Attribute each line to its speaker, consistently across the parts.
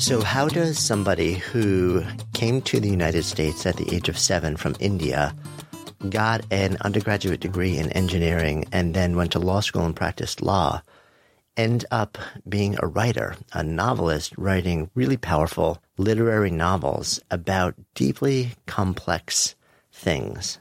Speaker 1: So, how does somebody who came to the United States at the age of seven from India, got an undergraduate degree in engineering, and then went to law school and practiced law, end up being a writer, a novelist, writing really powerful literary novels about deeply complex things?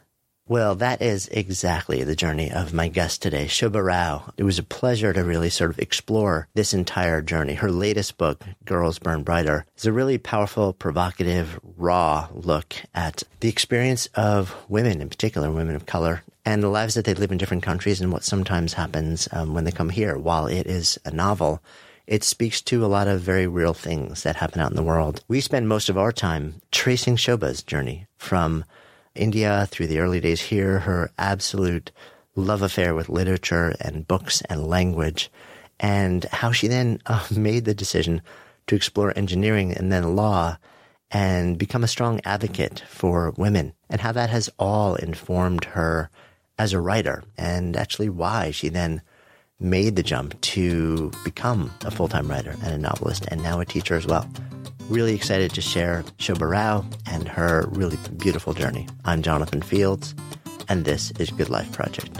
Speaker 1: Well, that is exactly the journey of my guest today, Shobha Rao. It was a pleasure to really sort of explore this entire journey. Her latest book, Girls Burn Brighter, is a really powerful, provocative, raw look at the experience of women, in particular, women of color, and the lives that they live in different countries and what sometimes happens um, when they come here. While it is a novel, it speaks to a lot of very real things that happen out in the world. We spend most of our time tracing Shobha's journey from India through the early days here, her absolute love affair with literature and books and language, and how she then uh, made the decision to explore engineering and then law and become a strong advocate for women, and how that has all informed her as a writer, and actually why she then made the jump to become a full time writer and a novelist, and now a teacher as well. Really excited to share Shobha Rao and her really beautiful journey. I'm Jonathan Fields, and this is Good Life Project.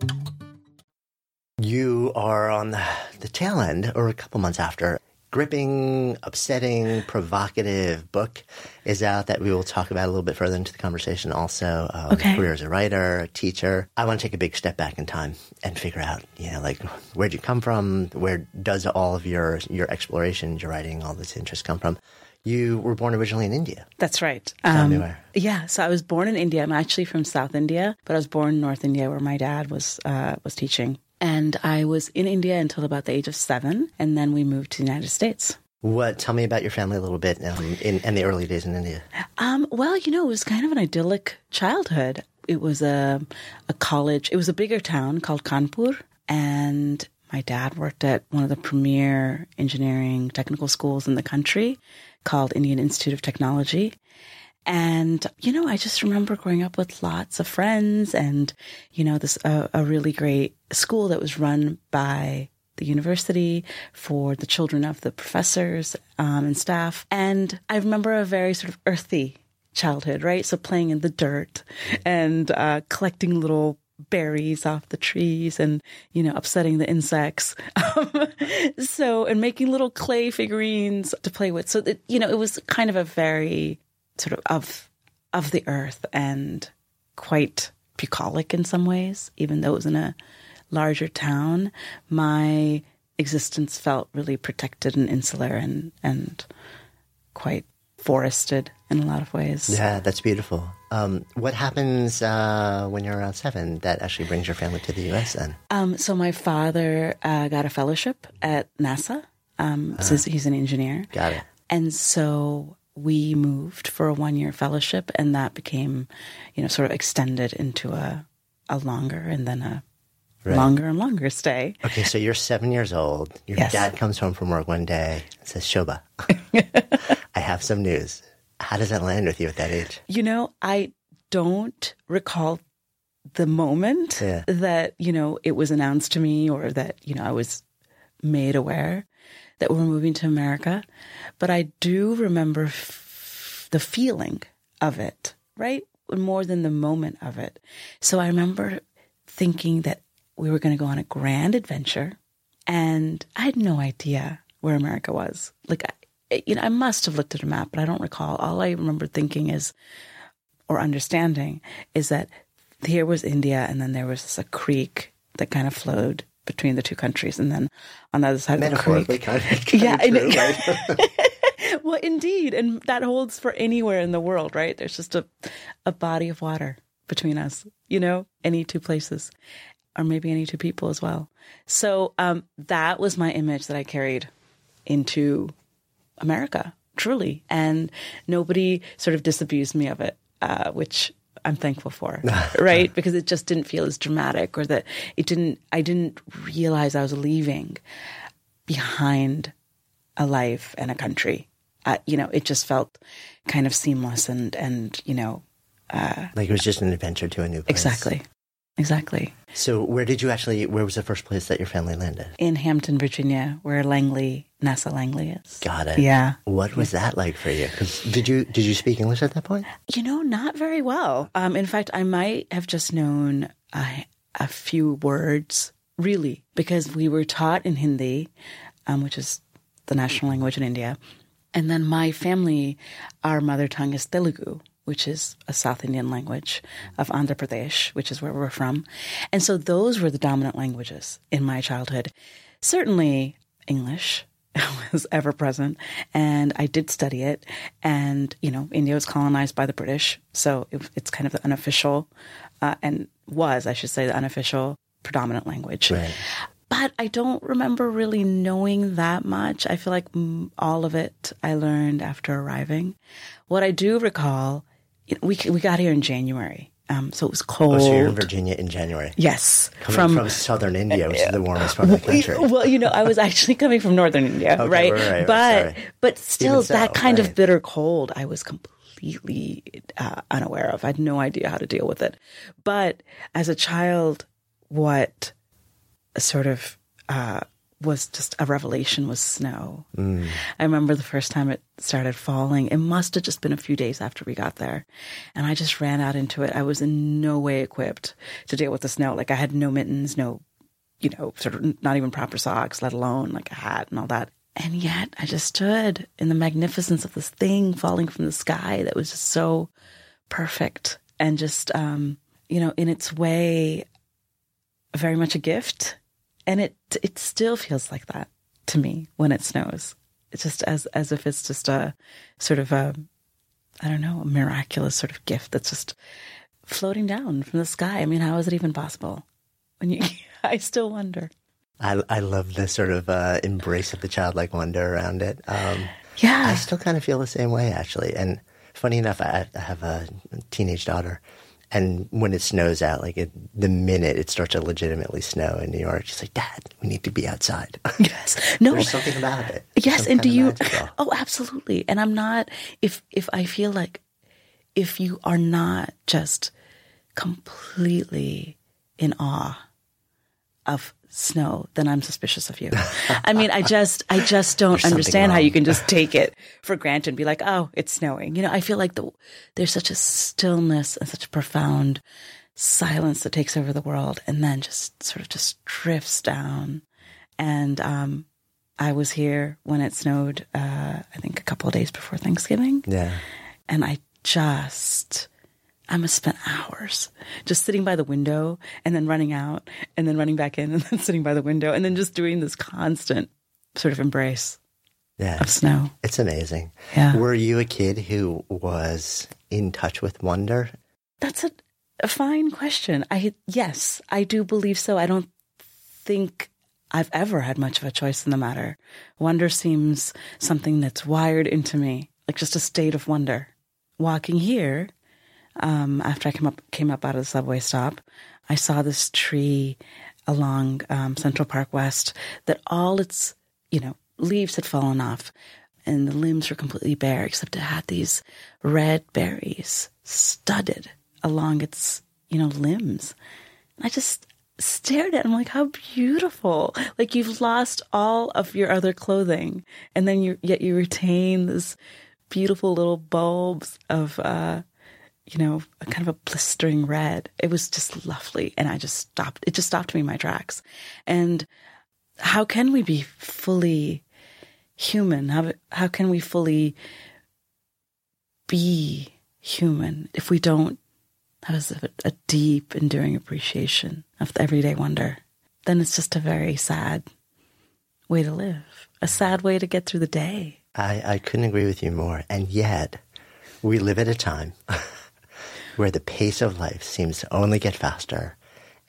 Speaker 1: You are on the, the tail end, or a couple months after. Gripping, upsetting, provocative book is out that we will talk about a little bit further into the conversation. Also, um,
Speaker 2: Okay.
Speaker 1: career as a writer, a teacher. I want to take a big step back in time and figure out, you know, like where'd you come from? Where does all of your your exploration, your writing, all this interest come from? You were born originally in India.
Speaker 2: That's right. Um. Yeah, so I was born in India. I'm actually from South India, but I was born in North India, where my dad was uh, was teaching. And I was in India until about the age of seven, and then we moved to the United States.
Speaker 1: What? Tell me about your family a little bit um, in, in the early days in India.
Speaker 2: Um, well, you know, it was kind of an idyllic childhood. It was a a college. It was a bigger town called Kanpur, and my dad worked at one of the premier engineering technical schools in the country, called Indian Institute of Technology. And you know, I just remember growing up with lots of friends, and you know, this uh, a really great school that was run by the university for the children of the professors um, and staff. And I remember a very sort of earthy childhood, right? So playing in the dirt and uh, collecting little berries off the trees and you know upsetting the insects so and making little clay figurines to play with so that you know it was kind of a very sort of of of the earth and quite bucolic in some ways even though it was in a larger town my existence felt really protected and insular and and quite forested in a lot of ways.
Speaker 1: Yeah, that's beautiful. Um, what happens uh, when you're around seven that actually brings your family to the U.S. then?
Speaker 2: Um, so my father uh, got a fellowship at NASA. Um, so he's an engineer.
Speaker 1: Got it.
Speaker 2: And so we moved for a one year fellowship, and that became, you know, sort of extended into a, a longer and then a
Speaker 1: Right.
Speaker 2: longer and longer stay.
Speaker 1: Okay, so you're seven years old. Your
Speaker 2: Yes.
Speaker 1: dad comes home from work one day and says, Shobha, I have some news. How does that land with you at that age?
Speaker 2: You know, I don't recall the moment
Speaker 1: Yeah.
Speaker 2: that, you know, it was announced to me or that, you know, I was made aware that we're moving to America. But I do remember f- the feeling of it, right? More than the moment of it. So I remember thinking that we were going to go on a grand adventure and I had no idea where America was. Like, I, you know, I must have looked at a map, but I don't recall. All I remember thinking is, or understanding, is that here was India, and then there was a creek that kind of flowed between the two countries, and then on the other side of the creek,
Speaker 1: kind of,
Speaker 2: Yeah, know.
Speaker 1: right?
Speaker 2: well, indeed, and that holds for anywhere in the world, right? There's just a a body of water between us, you know, any two places, or maybe any two people as well. So um, that was my image that I carried into America, truly, and nobody sort of disabused me of it, uh, which I'm thankful for, right? Because it just didn't feel as dramatic, or that it didn't. I didn't realize I was leaving behind a life and a country. Uh, you know, it just felt kind of seamless and and you know
Speaker 1: like it was just an adventure to a new place.
Speaker 2: exactly, exactly.
Speaker 1: So, where did you actually? Where was the first place that your family landed?
Speaker 2: In Hampton, Virginia, where Langley, NASA Langley is.
Speaker 1: Got it.
Speaker 2: Yeah.
Speaker 1: What was that like for you? did you did you speak English at that point?
Speaker 2: You know, not very well. Um, in fact, I might have just known a, a few words, really, because we were taught in Hindi, um, which is the national language in India. And then my family, our mother tongue is Telugu, which is a South Indian language of Andhra Pradesh, which is where we're from. And so those were the dominant languages in my childhood. Certainly English was ever present, and I did study it. And, you know, India was colonized by the British, so it, it's kind of the unofficial, uh, and was, I should say, the unofficial predominant language
Speaker 1: Right.
Speaker 2: But I don't remember really knowing that much. I feel like all of it I learned after arriving. What I do recall, we we got here in January, um, so it was cold.
Speaker 1: Oh, so you're in Virginia in January.
Speaker 2: yes,
Speaker 1: Coming from, southern India, which is the warmest part of the country.
Speaker 2: well, you know, I was actually coming from northern India,
Speaker 1: Okay,
Speaker 2: right?
Speaker 1: right, right,
Speaker 2: but but still,
Speaker 1: so,
Speaker 2: that kind of bitter cold, I was completely uh, unaware of. I had no idea how to deal with it. But as a child, what sort of uh, was just a revelation was snow.
Speaker 1: Mm.
Speaker 2: I remember the first time it started falling. It must have just been a few days after we got there. And I just ran out into it. I was in no way equipped to deal with the snow. Like I had no mittens, no, you know, sort of not even proper socks, let alone like a hat and all that. And yet I just stood in the magnificence of this thing falling from the sky that was just so perfect and just, um, you know, in its way, very much a gift. And it it still feels like that to me when it snows. It's just as as if it's just a sort of a I don't know, a miraculous sort of gift that's just floating down from the sky. I mean, how is it even possible? When you I still wonder.
Speaker 1: I, I love the sort of uh, embrace of the childlike wonder around it. Um,
Speaker 2: Yeah.
Speaker 1: I still kind of feel the same way, actually. And funny enough, I, I have a teenage daughter, and when it snows out, like it, the minute it starts to legitimately snow in New York, she's like, "Dad, we need to be outside."
Speaker 2: Yes. No.
Speaker 1: There's something about it.
Speaker 2: Yes,
Speaker 1: Some
Speaker 2: and do you?
Speaker 1: magical.
Speaker 2: Oh, absolutely. And I'm not. If if I feel like if you are not just completely in awe of snow, then I'm suspicious of you. I mean, I just I just don't understand how you can just take it for granted and be like, oh, it's snowing. You know, I feel like the there's such a stillness and such a profound silence that takes over the world, and then just sort of just drifts down. And um, I was here when it snowed. Uh, I think a couple of days before Thanksgiving,
Speaker 1: Yeah.
Speaker 2: and I just I must spend hours just sitting by the window and then running out and then running back in and then sitting by the window and then just doing this constant sort of embrace
Speaker 1: Yeah.
Speaker 2: of snow.
Speaker 1: It's amazing.
Speaker 2: Yeah.
Speaker 1: Were you a kid who was in touch with wonder?
Speaker 2: That's a, a fine question. I yes, I do believe so. I don't think I've ever had much of a choice in the matter. Wonder seems something that's wired into me, like just a state of wonder. Walking here, um, after I came up came up out of the subway stop, I saw this tree along um, Central Park West that all its you know leaves had fallen off, and the limbs were completely bare, except it had these red berries studded along its you know limbs. And I just stared at it. I'm like, how beautiful! Like you've lost all of your other clothing, and then you yet you retain this beautiful little bulbs of uh, you know, a kind of a blistering red. It was just lovely. And I just stopped. It just stopped me in my tracks. And how can we be fully human? How, how can we fully be human if we don't have a, a deep, enduring appreciation of the everyday wonder? Then it's just a very sad way to live, a sad way to get through the day.
Speaker 1: I, I couldn't agree with you more. And yet, we live at a time where the pace of life seems to only get faster,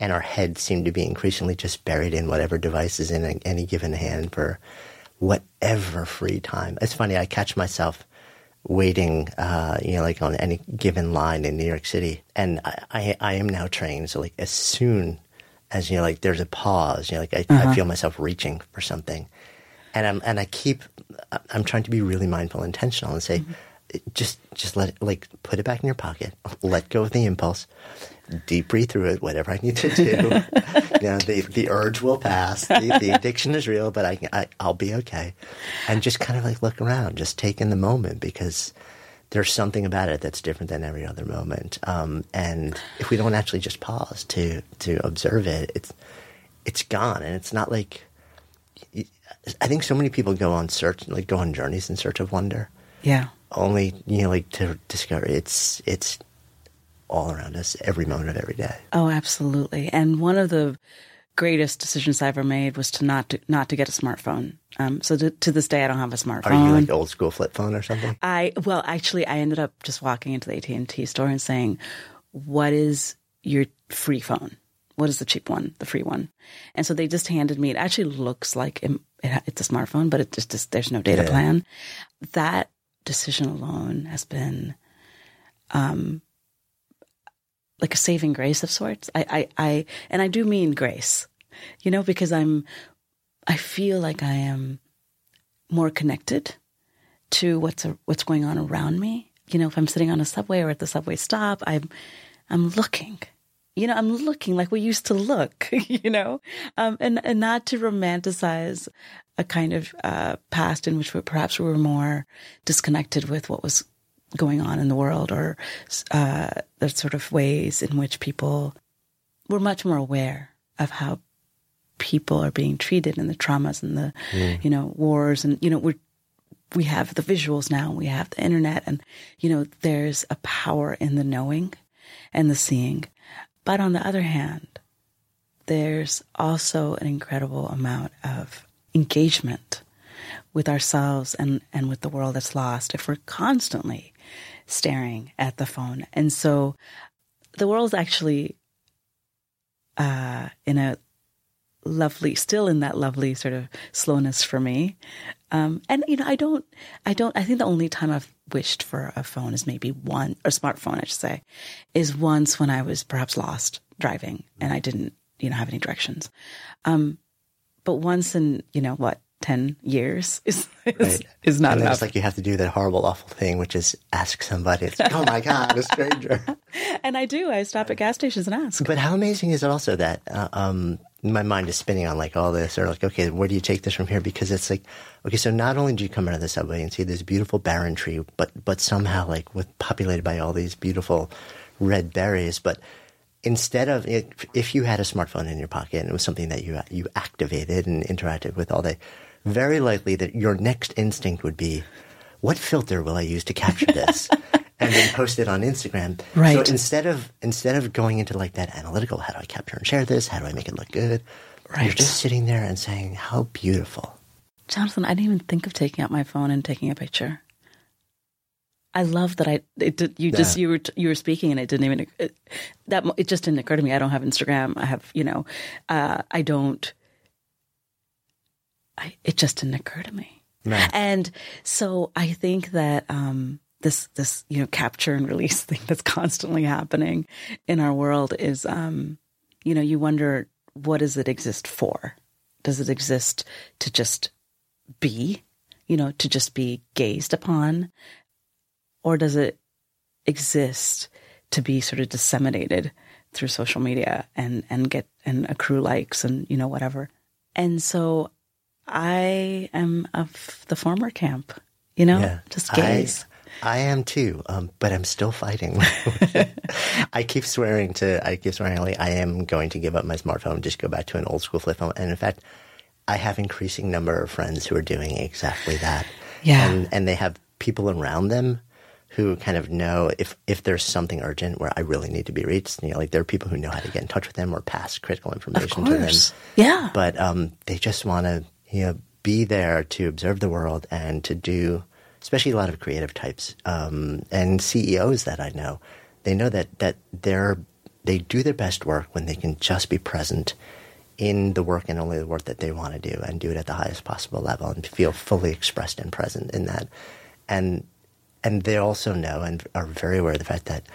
Speaker 1: and our heads seem to be increasingly just buried in whatever device is in any given hand for whatever free time. It's funny, I catch myself waiting, uh, you know, like on any given line in New York City, and I, I, I am now trained. So, like, as soon as you know, like, there's a pause, you know, like, I, I feel myself reaching for something and I'm and I keep I'm trying to be really mindful, intentional, and say, just just let it like put it back in your pocket, let go of the impulse, deep breathe through it, whatever I need to do. you know, the the urge will pass, the, the addiction is real, but I, I I'll be okay, and just kind of like look around, just take in the moment because. There's something about it that's different than every other moment, um, and if we don't actually just pause to to observe it, it's it's gone, and it's not like I think so many people go on search, like go on journeys in search of wonder,
Speaker 2: Yeah.
Speaker 1: Only you know, like to discover it's it's all around us, every moment of every day.
Speaker 2: Oh, absolutely. And one of the greatest decisions I ever made was to not to, not to get a smartphone. Um, so to, to this day, I don't have a smartphone.
Speaker 1: Are you like old school flip phone or something?
Speaker 2: I well, actually, I ended up just walking into the AT and T store and saying, "What is your free phone? What is the cheap one, the free one?" And so they just handed me. It actually looks like it, it, it's a smartphone, but it just, just there's no data
Speaker 1: Yeah.
Speaker 2: plan. That decision alone has been, um, like a saving grace of sorts. I, I, I, and I do mean grace, you know, because I'm, I feel like I am more connected to what's what's going on around me. You know, if I'm sitting on a subway or at the subway stop, I'm I'm looking. You know, I'm looking like we used to look. You know, um, and and not to romanticize a kind of uh, past in which we perhaps we were more disconnected with what was going on in the world, or uh, the sort of ways in which people were much more aware of how people are being treated and the traumas and the you know wars and you know we're we have the visuals now we have the internet and you know there's a power in the knowing and the seeing. But on the other hand there's also an incredible amount of engagement with ourselves and and with the world that's lost if we're constantly staring at the phone. And so the world's actually uh in a lovely still in that lovely sort of slowness for me. Um and you know i don't i don't i think the only time i've wished for a phone is maybe one or smartphone i should say is once when i was perhaps lost driving and i didn't you know have any directions. Um but once in you know what 10 years is is,
Speaker 1: Right.
Speaker 2: is not
Speaker 1: and
Speaker 2: enough
Speaker 1: it's like you have to do that horrible, awful thing, which is ask somebody. It's like, oh my god, a stranger.
Speaker 2: and i do i stop at gas stations and ask
Speaker 1: But how amazing is it also that uh, um, my mind is spinning on like all this, or like, okay, where do you take this from here? Because it's like, okay, so not only do you come out of the subway and see this beautiful barren tree, but but somehow like with populated by all these beautiful red berries, but instead of if, if you had a smartphone in your pocket and it was something that you you activated and interacted with all day, very likely that your next instinct would be, what filter will I use to capture this? and then post it on Instagram.
Speaker 2: Right.
Speaker 1: So instead of instead of going into like that analytical, how do I capture and share this? How do I make it look good?
Speaker 2: Right.
Speaker 1: You're just sitting there and saying, "How beautiful."
Speaker 2: Jonathan, I didn't even think of taking out my phone and taking a picture. I love that I it did, you just you were you were speaking and it didn't even it, that it just didn't occur to me. I don't have Instagram. I have you know uh, I don't. I it just didn't occur to me.
Speaker 1: Right.
Speaker 2: And so I think that um, this this you know capture and release thing that's constantly happening in our world is um, you know you wonder what does it exist for? Does it exist to just be, you know, to just be gazed upon, or does it exist to be sort of disseminated through social media and and get and accrue likes and you know whatever? And so I am of the former camp, you know,
Speaker 1: Yeah.
Speaker 2: just
Speaker 1: I- I am too, um, but I'm still fighting. I keep swearing to, I keep swearing, like, I am going to give up my smartphone, just go back to an old school flip phone. And in fact, I have increasing number of friends who are doing exactly that.
Speaker 2: Yeah.
Speaker 1: And, and they have people around them who kind of know if, if there's something urgent where I really need to be reached, you know, like there are people who know how to get in touch with them or pass critical information to them.
Speaker 2: Yeah.
Speaker 1: But um, they just want to, you know, be there to observe the world and to do, especially a lot of creative types um, and CEOs that I know. They know that that they're they do their best work when they can just be present in the work and only the work that they want to do and do it at the highest possible level and feel fully expressed and present in that. And and they also know and are very aware of the fact that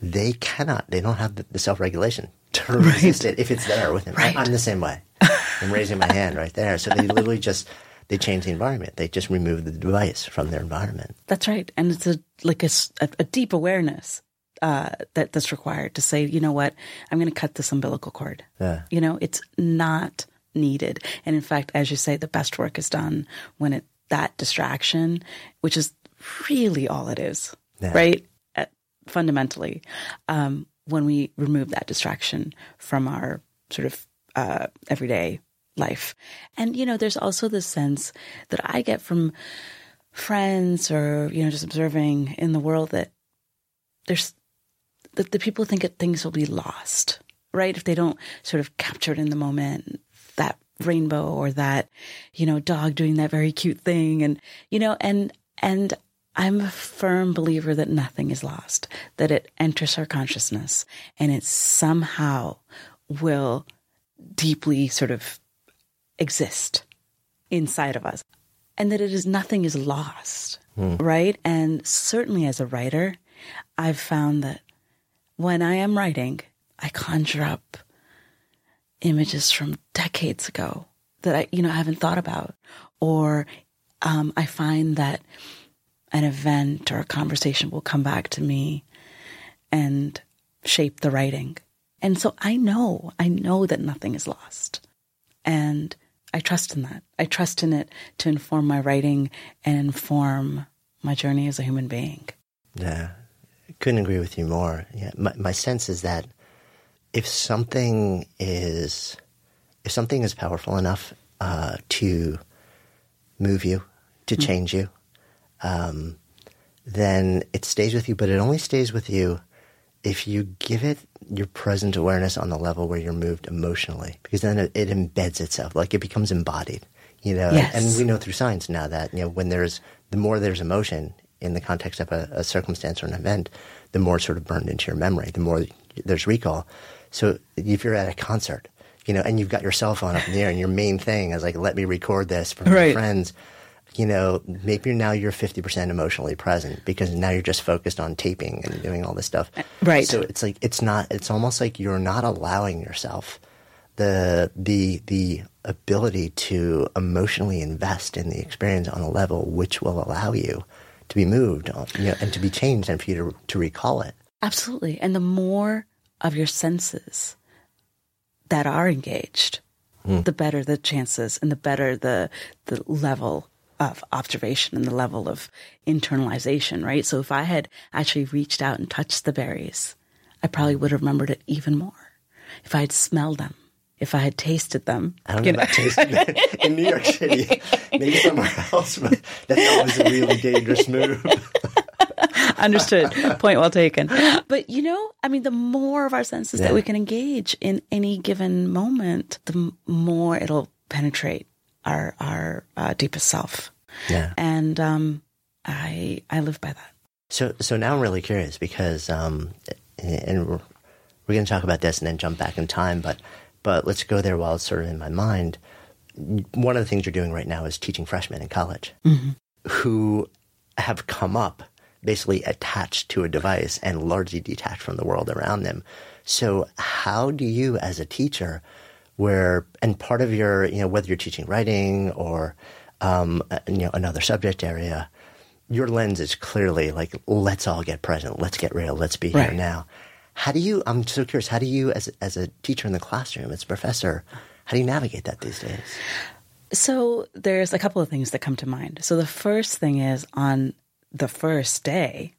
Speaker 1: they cannot, they don't have the, self regulation to resist it if it's there with them. I- I'm the same way. I'm raising my hand right there. So they literally just they change the environment. They just remove the device from their environment.
Speaker 2: That's right, and it's a like a deep awareness uh, that that's required to say, you know what, I'm going to cut this umbilical cord.
Speaker 1: Yeah.
Speaker 2: You know, it's not needed, and in fact, as you say, the best work is done when it that distraction, which is really all it is,
Speaker 1: Yeah.
Speaker 2: right? At, fundamentally, um, when we remove that distraction from our sort of uh, everyday life. And, you know, there's also the sense that I get from friends or, you know, just observing in the world that there's that the people think that things will be lost, right? If they don't sort of capture it in the moment, that rainbow or that, you know, dog doing that very cute thing. And, you know, and, and I'm a firm believer that nothing is lost, that it enters our consciousness and it somehow will deeply sort of exist inside of us and that it is nothing is lost right? And certainly as a writer i've found that when i am writing i conjure up images from decades ago that i you know haven't thought about or um, i find that an event or a conversation will come back to me and shape the writing and so i know i know that nothing is lost and I trust in that. I trust in it to inform my writing and inform my journey as a human being.
Speaker 1: Yeah, couldn't agree with you more. Yeah, my, my sense is that if something is if something is powerful enough uh, to move you, to change you, um, then it stays with you. But it only stays with you if you give it your present awareness on the level where you're moved emotionally, because then it, it embeds itself, like it becomes embodied. You know,
Speaker 2: Yes.
Speaker 1: and we know through science now that you know when there's the more there's emotion in the context of a, a circumstance or an event, the more it's sort of burned into your memory, the more there's recall. So if you're at a concert, you know, and you've got your cell phone up in the air, and your main thing is like, let me record this for my
Speaker 2: Right.
Speaker 1: friends. You know, maybe now you're 50% emotionally present because now you're just focused on taping and doing all this stuff.
Speaker 2: Right.
Speaker 1: So it's like it's not. It's almost like you're not allowing yourself the the the ability to emotionally invest in the experience on a level which will allow you to be moved you know, and to be changed and for you to, to recall it.
Speaker 2: Absolutely. And the more of your senses that are engaged, hmm. the better the chances and the better the the level of observation and the level of internalization, right? So if I had actually reached out and touched the berries, I probably would have remembered it even more. If I had smelled them, if I had tasted them.
Speaker 1: I don't
Speaker 2: you
Speaker 1: know about tasting it in New York City, maybe somewhere else, but that always a really dangerous move.
Speaker 2: Understood. Point well taken. But you know, I mean, the more of our senses
Speaker 1: Yeah.
Speaker 2: that we can engage in any given moment, the more it'll penetrate our our uh, deepest self.
Speaker 1: Yeah.
Speaker 2: And um, I I live by that.
Speaker 1: So, so now I'm really curious because, um, and we're, we're going to talk about this and then jump back in time, but, but let's go there while it's sort of in my mind. One of the things you're doing right now is teaching freshmen in college who have come up basically attached to a device and largely detached from the world around them. So, how do you, as a teacher, where and part of your, you know, whether you're teaching writing or, um, uh, you know, another subject area, your lens is clearly like, let's all get present, let's get real, let's be here now. How do you? I'm so curious. How do you, as as a teacher in the classroom, as a professor, how do you navigate that these days?
Speaker 2: So there's a couple of things that come to mind. So the first thing is on the first day,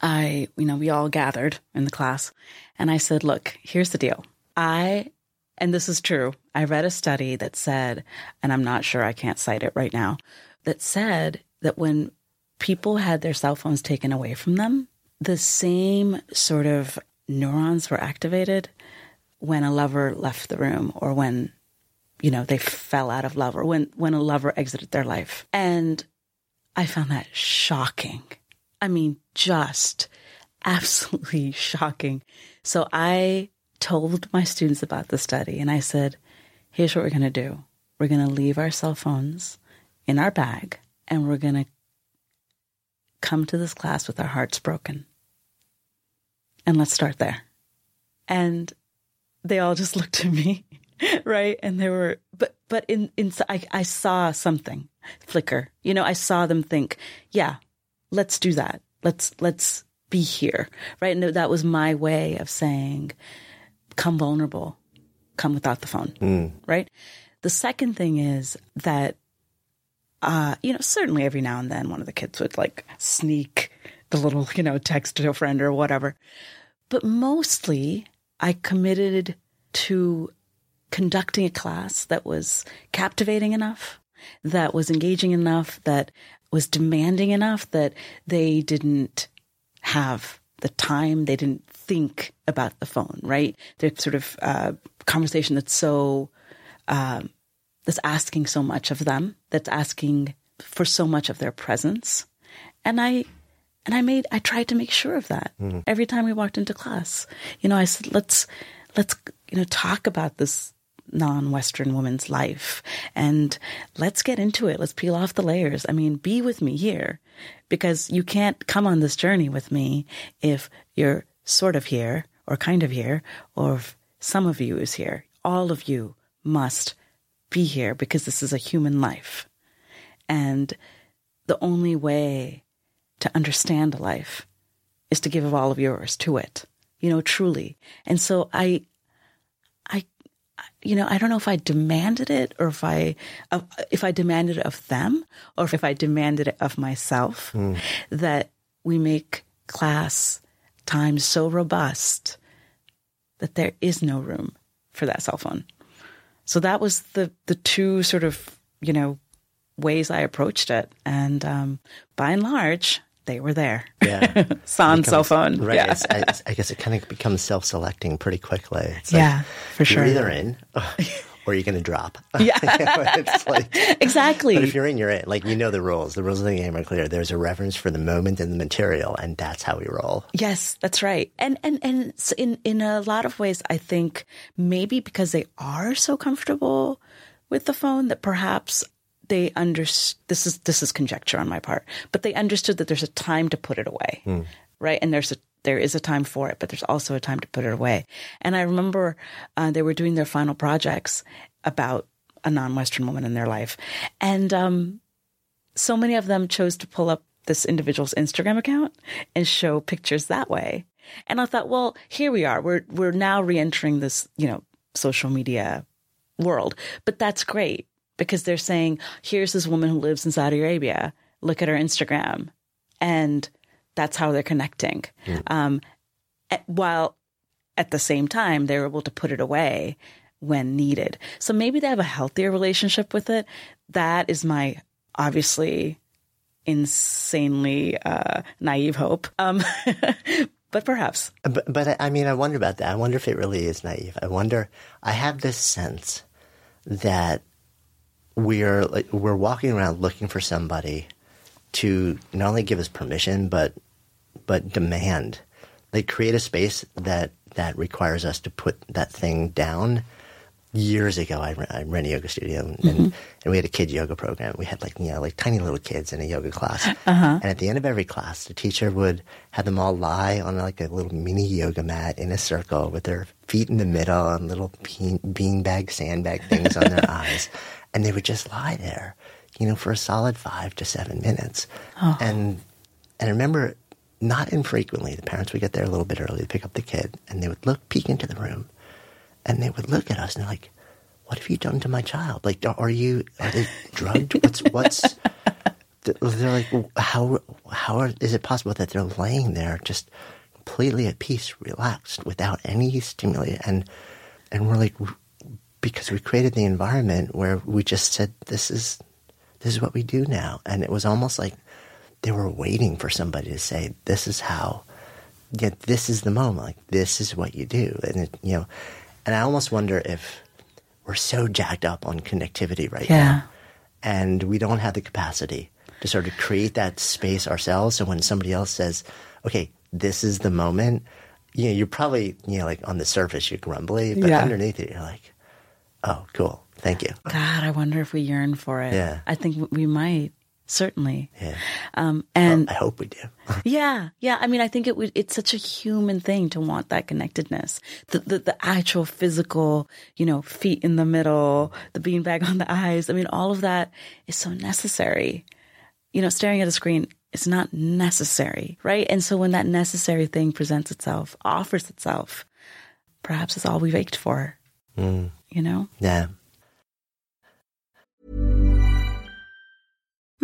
Speaker 2: I, you know, we all gathered in the class and I said, look, here's the deal. I, and this is true, I read a study that said, and I'm not sure I can't cite it right now, that said that when people had their cell phones taken away from them, the same sort of neurons were activated when a lover left the room or when you know they fell out of love or when when a lover exited their life. And i found that shocking. I mean just absolutely shocking. So i told my students about the study and i said here's what we're going to do. We're going to leave our cell phones in our bag and we're going to come to this class with our hearts broken. And let's start there. And they all just looked at me right? And they were but but in in I, I saw something flicker. You know i saw them think yeah let's do that. Let's let's be here right? And that was my way of saying come vulnerable come without the phone right? The second thing is that uh you know certainly every now and then one of the kids would like sneak the little you know text to a friend or whatever. But mostly I committed to conducting a class that was captivating enough, that was engaging enough, that was demanding enough that they didn't have the time, they didn't think about the phone, right? They're sort of uh, conversation that's so, um, that's asking so much of them, that's asking for so much of their presence. And I, and I made, I tried to make sure of that every time we walked into class. You know, I said, let's, let's, you know, talk about this non-Western woman's life and let's get into it. Let's peel off the layers. I mean, be with me here because you can't come on this journey with me if you're sort of here or kind of here or if some of you is here. All of you must be here because this is a human life. And the only way to understand a life is to give of all of yours to it, you know, truly. And so I, I, you know, I don't know if I demanded it or if I, uh, if I demanded it of them or if I demanded it of myself that we make class time so robust that there is no room for that cell phone. So that was the, the two sort of, you know, ways I approached it. And um, by and large, they were there.
Speaker 1: Yeah.
Speaker 2: Sans cell phone.
Speaker 1: Right.
Speaker 2: Yeah.
Speaker 1: I, I guess it kind of becomes self-selecting pretty quickly.
Speaker 2: Yeah, for sure.
Speaker 1: you're either in or you're going to drop.
Speaker 2: Yeah.
Speaker 1: like,
Speaker 2: exactly.
Speaker 1: but if you're in, you're in. Like, you know the rules. The rules of the game are clear. There's a reverence for the moment and the material, and that's how we roll.
Speaker 2: Yes, that's right. And and and in in a lot of ways, I think maybe because they are so comfortable with the phone that perhaps they under this is this is conjecture on my part, but they understood that there's a time to put it away, right? And there's a there is a time for it, but there's also a time to put it away. And I remember uh, they were doing their final projects about a non-Western woman in their life, and um, so many of them chose to pull up this individual's Instagram account and show pictures that way. And I thought, well, here we are. We're we're now re-entering this, you know, social media world. But that's great because they're saying, here's this woman who lives in Saudi Arabia. Look at her Instagram. And that's how they're connecting. Um, at- while at the same time, they're able to put it away when needed. So maybe they have a healthier relationship with it. That is my obviously insanely uh, naive hope. Um, but perhaps.
Speaker 1: But, but I- I mean, I wonder about that. I wonder if it really is naive. I wonder. I have this sense that we're like we're walking around looking for somebody to not only give us permission, but but demand, like create a space that that requires us to put that thing down. Years ago, I ran, I ran a yoga studio, and, and mm-hmm. we had a kid yoga program. We had like you know like tiny little kids in a yoga class, uh-huh. and at the end of every class, the teacher would have them all lie on like a little mini yoga mat in a circle with their feet in the middle and little bean, beanbag sandbag things on their eyes, and they would just lie there, you know, for a solid five to seven minutes, oh. and and I remember not infrequently, the parents would get there a little bit early to pick up the kid, and they would look, peek into the room, and they would look at us and they're like, "What have you done to my child? Like, are you are they drugged? What's what's?" They're like, "How how are, is it possible that they're laying there just completely at peace, relaxed, without any stimuli?" And and we're like, because we created the environment where we just said, "This is this is what we do now," and it was almost like they were waiting for somebody to say, "This is how." Yeah, this is the moment. Like this is what you do, and it, you know, and I almost wonder if we're so jacked up on connectivity right
Speaker 2: Yeah.
Speaker 1: now, and we don't have the capacity to sort of create that space ourselves. So when somebody else says, "Okay, this is the moment," you know, you're probably you know like on the surface you're grumbly, but
Speaker 2: Yeah.
Speaker 1: underneath it you're like, "Oh, cool, thank you."
Speaker 2: God, I wonder if we yearn for it.
Speaker 1: Yeah.
Speaker 2: I think we might. Certainly.
Speaker 1: Yeah.
Speaker 2: Um, and
Speaker 1: I hope we do.
Speaker 2: Yeah, yeah. I mean, I think it would. It's such a human thing to want that connectedness. The, the the actual physical, you know, feet in the middle, the beanbag on the eyes. I mean, all of that is so necessary. You know, staring at a screen is not necessary, right? And so when that necessary thing presents itself, offers itself, perhaps it's all we've ached for. Mm. You know.
Speaker 1: yeah.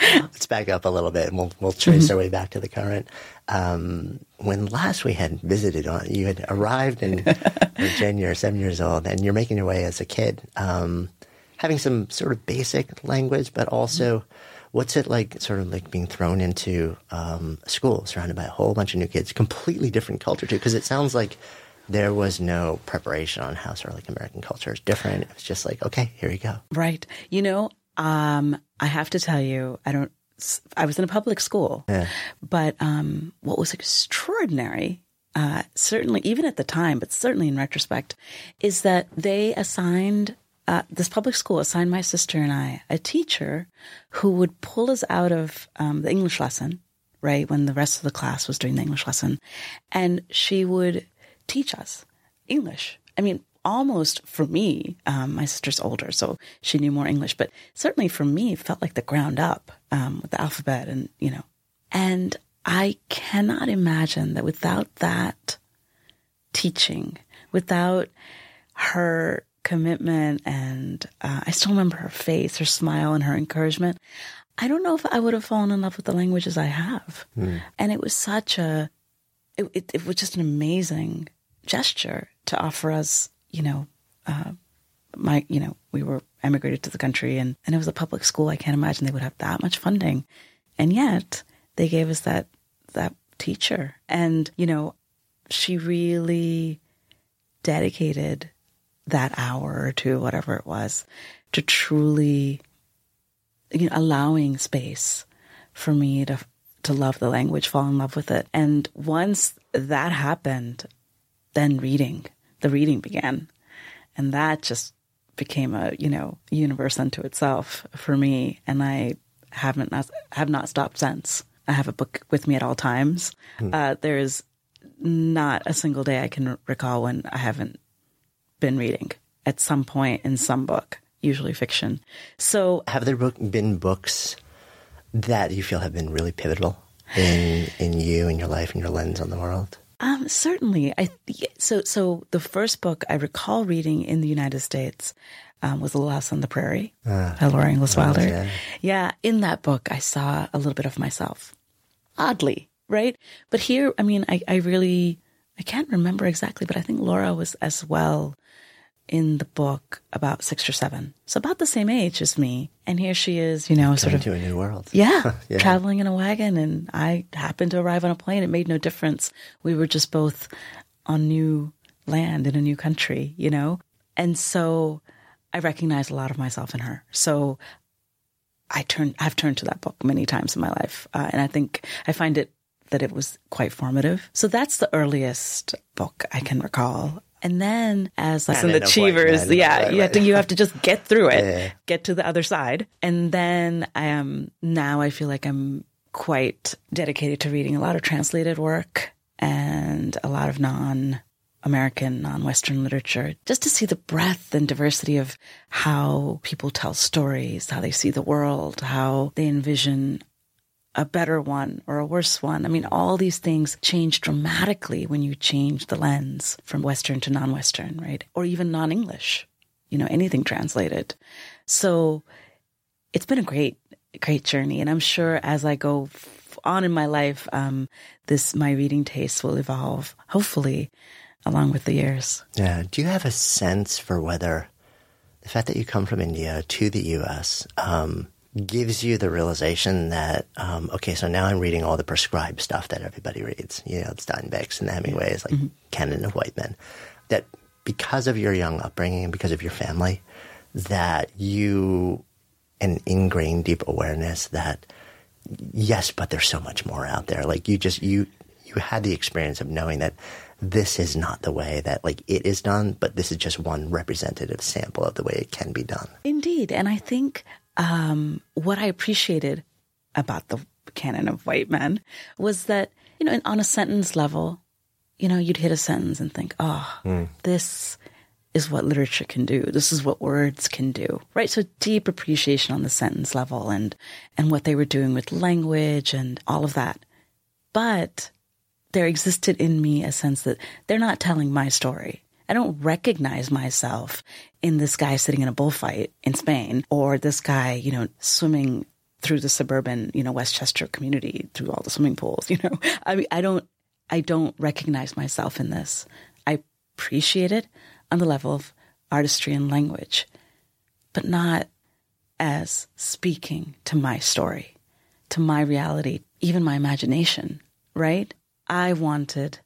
Speaker 1: Let's, back up a little bit and we'll, we'll trace mm-hmm. our way back to the current. Um, when last we had visited on, you had arrived in Virginia, or seven years old, and you're making your way as a kid, um, having some sort of basic language, but also mm-hmm What's it like, sort of like being thrown into um, school, surrounded by a whole bunch of new kids, completely different culture too? Because it sounds like there was no preparation on how sort of like American culture is different. It was just like, okay, here you go.
Speaker 2: Right. You know, um, I have to tell you, I don't. I was in a public school, yeah. but um, what was extraordinary uh, certainly even at the time, but certainly in retrospect, is that they assigned uh, this public school assigned my sister and I a teacher who would pull us out of um, the English lesson, right, when the rest of the class was doing the English lesson, and she would teach us English. I mean, almost for me, um, my sister's older, so she knew more English, but certainly for me, it felt like the ground up um, with the alphabet and, you know, and I cannot imagine that without that teaching, without her commitment and uh, I still remember her face, her smile, and her encouragement. I don't know if I would have fallen in love with the languages I have. Mm. And it was such a, it, it, it, was just an amazing gesture to offer us, you know, uh, my, you know, we were emigrated to the country and, and it was a public school. I can't imagine they would have that much funding. And yet they gave us that, that teacher. And, you know, she really dedicated that hour or two, whatever it was, to truly, you know, allowing space for me to to love the language, fall in love with it. And once that happened, then reading, the reading began. And that just became a, you know, universe unto itself for me. And I haven't, not, have not stopped since. I have a book with me at all times. Mm. Uh, there is not a single day I can recall when I haven't been reading at some point in some book, usually fiction. So,
Speaker 1: have there been books that you feel have been really pivotal in in you and your life and your lens on the world?
Speaker 2: Um, certainly. I so so the first book I recall reading in the United States um, was *The Lost on the Prairie* uh, by Laura Ingalls Wilder. Yeah. yeah, in that book, I saw a little bit of myself. Oddly, right? But here, I mean, I, I really I can't remember exactly, but I think Laura was as well in the book about six or seven. So about the same age as me. And here she is, you know, sort of
Speaker 1: to a new world.
Speaker 2: Yeah, yeah, Traveling in a wagon and I happened to arrive on a plane. It made no difference. We were just both on new land in a new country, you know? And so I recognize a lot of myself in her. So I turned I've turned to that book many times in my life. Uh, and I think I find it that it was quite formative. So that's the earliest book I can recall. And then as like some achievers, yeah, right, you have to you have to just get through it, yeah. get to the other side. And then I am now I feel like I'm quite dedicated to reading a lot of translated work and a lot of non American, non Western literature, just to see the breadth and diversity of how people tell stories, how they see the world, how they envision a better one or a worse one. I mean, all these things change dramatically when you change the lens from Western to non Western, right? Or even non English, you know, anything translated. So it's been a great, great journey. And I'm sure as I go on in my life, um, this, my reading taste will evolve, hopefully, along with the years.
Speaker 1: Yeah. Do you have a sense for whether the fact that you come from India to the US, um, gives you the realization that um, okay, so now I'm reading all the prescribed stuff that everybody reads. You know, Steinbecks and Hemingways, like mm-hmm. Canon of White Men. That because of your young upbringing and because of your family, that you an ingrained deep awareness that yes, but there's so much more out there. Like you just you you had the experience of knowing that this is not the way that like it is done, but this is just one representative sample of the way it can be done.
Speaker 2: Indeed. And I think um, what I appreciated about the canon of white men was that, you know, on a sentence level, you know, you'd hit a sentence and think, oh, mm. this is what literature can do. This is what words can do, right? So deep appreciation on the sentence level and, and what they were doing with language and all of that. But there existed in me a sense that they're not telling my story. I don't recognize myself in this guy sitting in a bullfight in Spain or this guy, you know, swimming through the suburban, you know, Westchester community through all the swimming pools, you know. I mean, I don't I don't recognize myself in this. I appreciate it on the level of artistry and language, but not as speaking to my story, to my reality, even my imagination, right? I wanted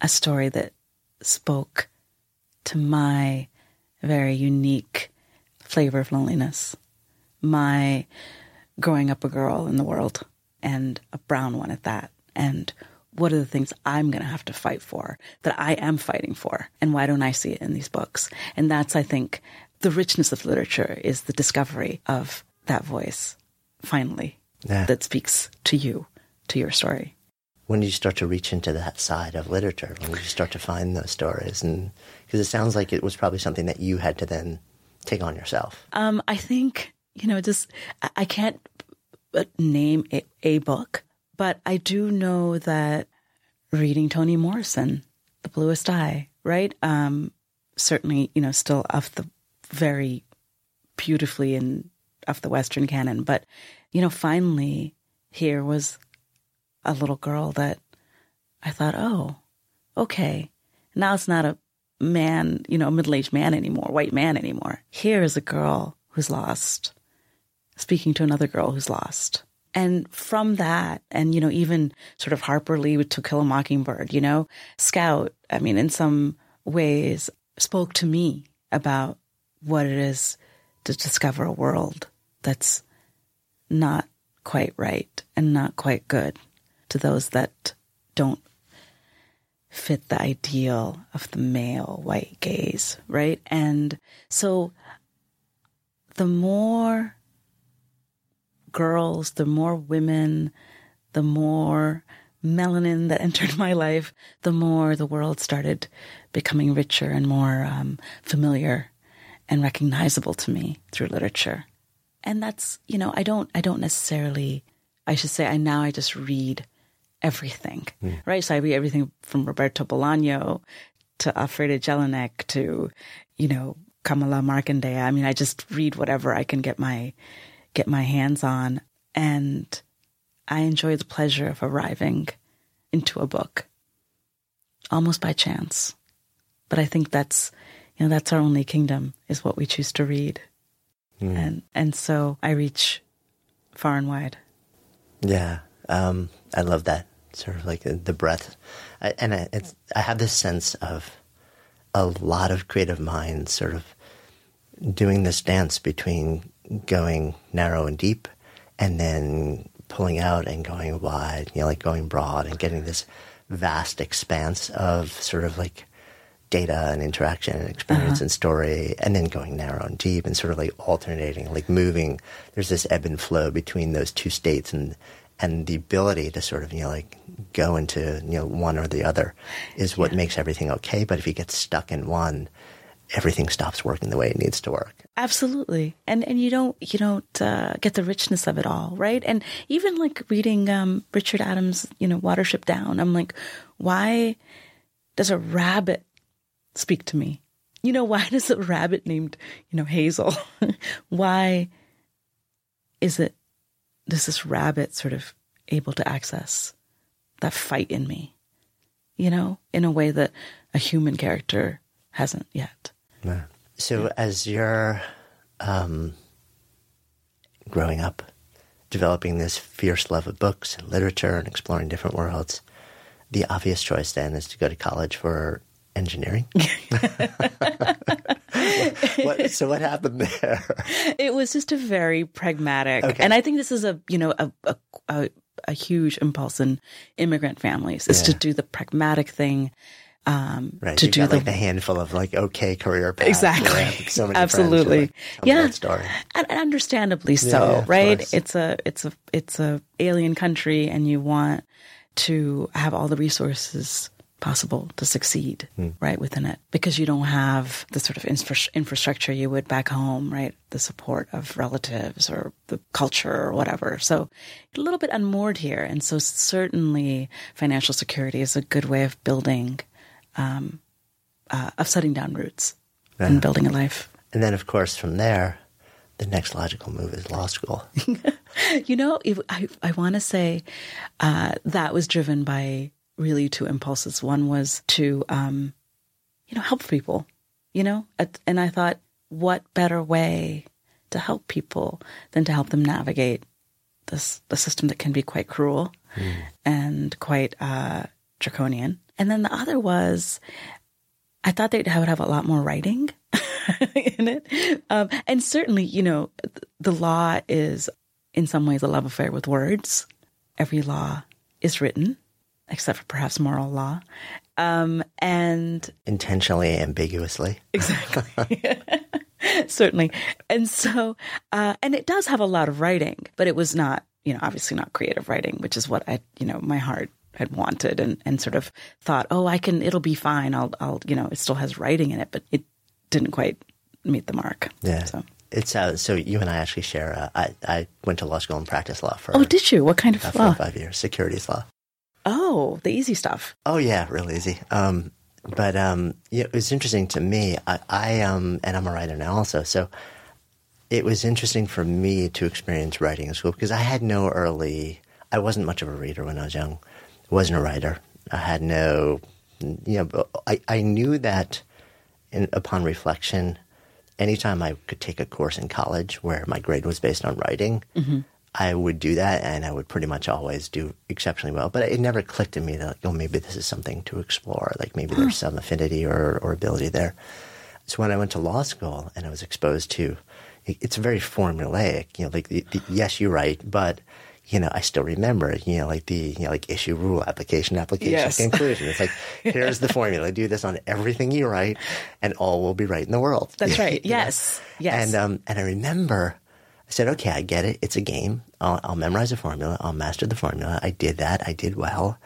Speaker 2: a story that spoke to my very unique flavor of loneliness, my growing up a girl in the world and a brown one at that. And what are the things I'm going to have to fight for that I am fighting for? And why don't I see it in these books? And that's, I think, the richness of literature is the discovery of that voice, finally, yeah. that speaks to you, to your story
Speaker 1: when did you start to reach into that side of literature? When did you start to find those stories? And because it sounds like it was probably something that you had to then take on yourself.
Speaker 2: Um, I think you know, just I can't name a, a book, but I do know that reading Toni Morrison, The Bluest Eye, right? Um, certainly, you know, still off the very beautifully and of the Western canon, but you know, finally here was a little girl that I thought, oh, okay. Now it's not a man, you know, a middle aged man anymore, white man anymore. Here is a girl who's lost, speaking to another girl who's lost. And from that, and, you know, even sort of Harper Lee with To Kill a Mockingbird, you know, Scout, I mean, in some ways spoke to me about what it is to discover a world that's not quite right and not quite good to those that don't fit the ideal of the male white gaze, right? And so the more girls, the more women, the more melanin that entered my life, the more the world started becoming richer and more um, familiar and recognizable to me through literature. And that's, you know, I don't, I don't necessarily, I should say, I now I just read everything, mm. right? So I read everything from Roberto Bolaño to Elfriede Jelinek to, you know, Kamala Markandaya. I mean, I just read whatever I can get my get my hands on, and I enjoy the pleasure of arriving into a book almost by chance. But I think that's you know that's our only kingdom is what we choose to read, mm. and and so I reach far and wide.
Speaker 1: Yeah, um, I love that sort of like the breath. I, and I, I have this sense of a lot of creative minds sort of doing this dance between going narrow and deep and then pulling out and going wide, you know, like going broad and getting this vast expanse of sort of like data and interaction and experience uh-huh. and story, and then going narrow and deep and sort of like alternating, like moving. There's this ebb and flow between those two states, and and the ability to sort of you know like go into you know one or the other is what yeah. makes everything okay. But if you get stuck in one, everything stops working the way it needs to work.
Speaker 2: Absolutely, and and you don't you don't uh, get the richness of it all, right? And even like reading um, Richard Adams, you know, Watership Down, I'm like, why does a rabbit speak to me? You know, why does a rabbit named you know Hazel? why is it does this rabbit sort of able to access that fight in me, you know, in a way that a human character hasn't yet.
Speaker 1: Yeah. So, as you're um, growing up, developing this fierce love of books and literature and exploring different worlds, the obvious choice then is to go to college for engineering. what, so what happened there?
Speaker 2: it was just a very pragmatic,
Speaker 1: Okay.
Speaker 2: and I think this is a you know a a, a, a huge impulse in immigrant families is to do the pragmatic thing. Um,
Speaker 1: Right.
Speaker 2: to
Speaker 1: you
Speaker 2: do
Speaker 1: got
Speaker 2: the
Speaker 1: like the handful of like okay career paths.
Speaker 2: Exactly.
Speaker 1: where I have so many
Speaker 2: Absolutely.
Speaker 1: like,
Speaker 2: Yeah.
Speaker 1: story.
Speaker 2: and, and understandably so,
Speaker 1: Yeah, yeah,
Speaker 2: right?
Speaker 1: course.
Speaker 2: It's a it's a it's a alien country, and you want to have all the resources possible to succeed,
Speaker 1: Hmm.
Speaker 2: right within it, because you don't have the sort of infra- infrastructure you would back home, right? The support of relatives or the culture or whatever. So a little bit unmoored here, and so certainly financial security is a good way of building, um, uh, of setting down roots and building a life.
Speaker 1: And then, of course, from there, the next logical move is law school.
Speaker 2: You know, if, I I want to say uh, that was driven by really two impulses. One was to, um, you know, help people. You know, and I thought, what better way to help people than to help them navigate this the system that can be quite cruel and quite uh, draconian. And then the other was, I thought they'd have, would have a lot more writing in it. Um, and certainly, you know, the law is in some ways a love affair with words. Every law is written, except for perhaps moral law. Um, and
Speaker 1: Intentionally, ambiguously.
Speaker 2: exactly. Certainly. And so, uh, and it does have a lot of writing, but it was not, you know, obviously not creative writing, which is what I, you know, my heart had wanted and, and sort of thought, oh, I can, it'll be fine. I'll, I'll, you know, it still has writing in it, but it didn't quite meet the mark.
Speaker 1: Yeah.
Speaker 2: So,
Speaker 1: It's uh, so you and I actually share. Uh, I I went to law school and practiced law for
Speaker 2: oh, did you? What kind of law?
Speaker 1: five years, securities law.
Speaker 2: Oh, the easy stuff.
Speaker 1: Oh yeah, real easy. Um, but um, yeah, it was interesting to me. I, I um, and I'm a writer now also, so it was interesting for me to experience writing in school because I had no early. I wasn't much of a reader when I was young. I wasn't a writer. I had no. You know, I I knew that. In, upon reflection, anytime I could take a course in college where my grade was based on writing, I would do that, and I would pretty much always do exceptionally well. But it never clicked in me that, like, oh, maybe this is something to explore. Like maybe there's some affinity or, or ability there. So when I went to law school and I was exposed to, it- it's very formulaic. You know, like the, the, yes, you write, but you know, I still remember. You know, like the you know, like issue, rule, application, application,
Speaker 2: Yes.
Speaker 1: conclusion. It's like here's the formula. Do this on everything you write, and all will be right in the world.
Speaker 2: That's right.
Speaker 1: You know?
Speaker 2: Yes. Yes.
Speaker 1: And um, and I remember, I said, okay, I get it. It's a game. I'll, I'll memorize the formula. I'll master the formula. I did that. I did well.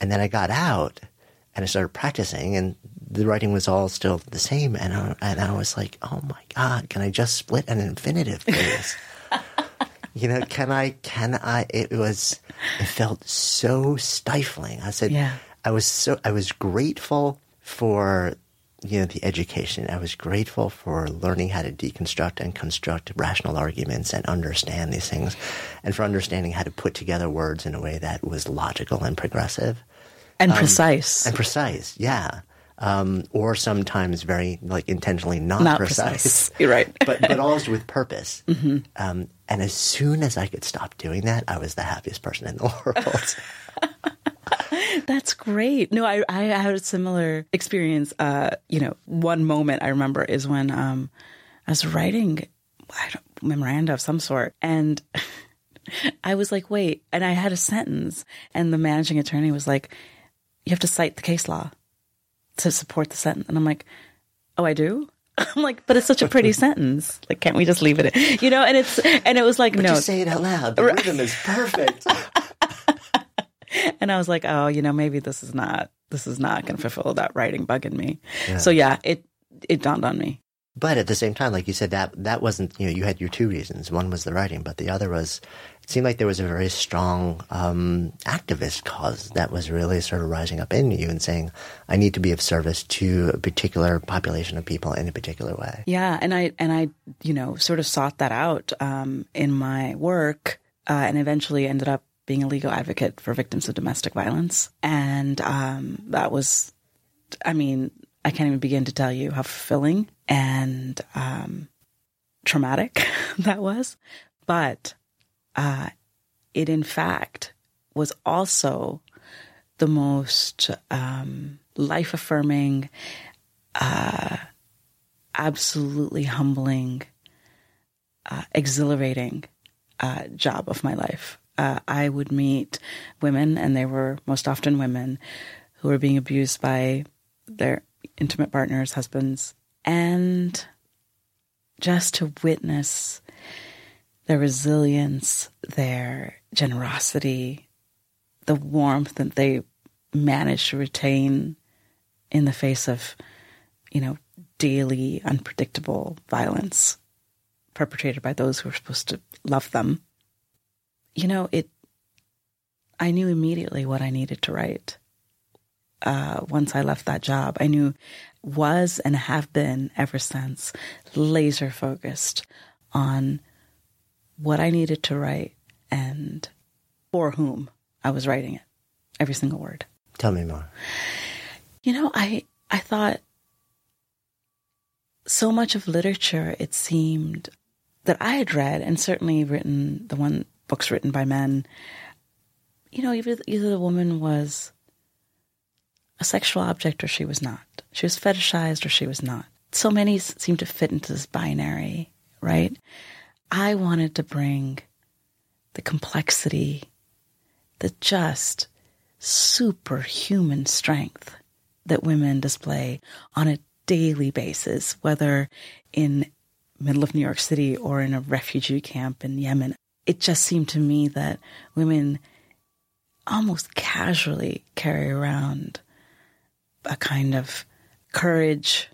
Speaker 1: And then I got out and I started practicing, and the writing was all still the same. And I, and I was like, oh my god, can I just split an infinitive, please? you know, can I? Can I? It was. It felt so stifling. I said,
Speaker 2: Yeah.
Speaker 1: I was so. I was grateful for you know the education. I was grateful for learning how to deconstruct and construct rational arguments and understand these things, and for understanding how to put together words in a way that was logical and progressive
Speaker 2: and precise.
Speaker 1: and precise. Yeah. Um, or sometimes very like intentionally not,
Speaker 2: Not
Speaker 1: precise.
Speaker 2: precise. You're right.
Speaker 1: but but always with purpose. Um, and as soon as I could stop doing that, I was the happiest person in the world.
Speaker 2: That's great. No, I, I had a similar experience. Uh, you know, one moment I remember is when um, I was writing I don't, memoranda of some sort, and I was like, "Wait!" And I had a sentence, and the managing attorney was like, "You have to cite the case law to support the sentence," and I'm like, "Oh, I do." I'm like, but it's such a pretty sentence. Like, can't we just leave it? In? You know, and it's and it was like,
Speaker 1: But
Speaker 2: no,
Speaker 1: just say it out loud. The rhythm is perfect.
Speaker 2: and I was like, oh, you know, maybe this is not this is not going to fulfill that writing bug in me. So yeah, it it dawned on me.
Speaker 1: But at the same time, like you said, that that wasn't you know you had your two reasons. One was the writing, but the other was it seemed like there was a very strong um, activist cause that was really sort of rising up in you and saying, "I need to be of service to a particular population of people in a particular way."
Speaker 2: Yeah, and I and I you know sort of sought that out um, in my work, uh, and eventually ended up being a legal advocate for victims of domestic violence, and um, that was, I mean, I can't even begin to tell you how fulfilling and um, traumatic that was, but uh, it in fact was also the most um, life affirming absolutely humbling, uh, exhilarating uh, job of my life. Uh, I would meet women, and they were most often women who were being abused by their intimate partners, husbands, and just to witness their resilience, their generosity, the warmth that they managed to retain in the face of, you know, daily unpredictable violence perpetrated by those who are supposed to love them. You know, it, I knew immediately what I needed to write. Uh, once I left that job, I knew was and have been ever since laser focused on what I needed to write and for whom I was writing it, every single word.
Speaker 1: Tell me more.
Speaker 2: You know, I I thought so much of literature it seemed that I had read and certainly written the one books written by men. You know, either either the woman was a sexual object or she was not. She was fetishized or she was not. So many seem to fit into this binary, right? I wanted to bring the complexity, the just superhuman strength that women display on a daily basis, whether in middle of New York City or in a refugee camp in Yemen. It just seemed to me that women almost casually carry around a kind of courage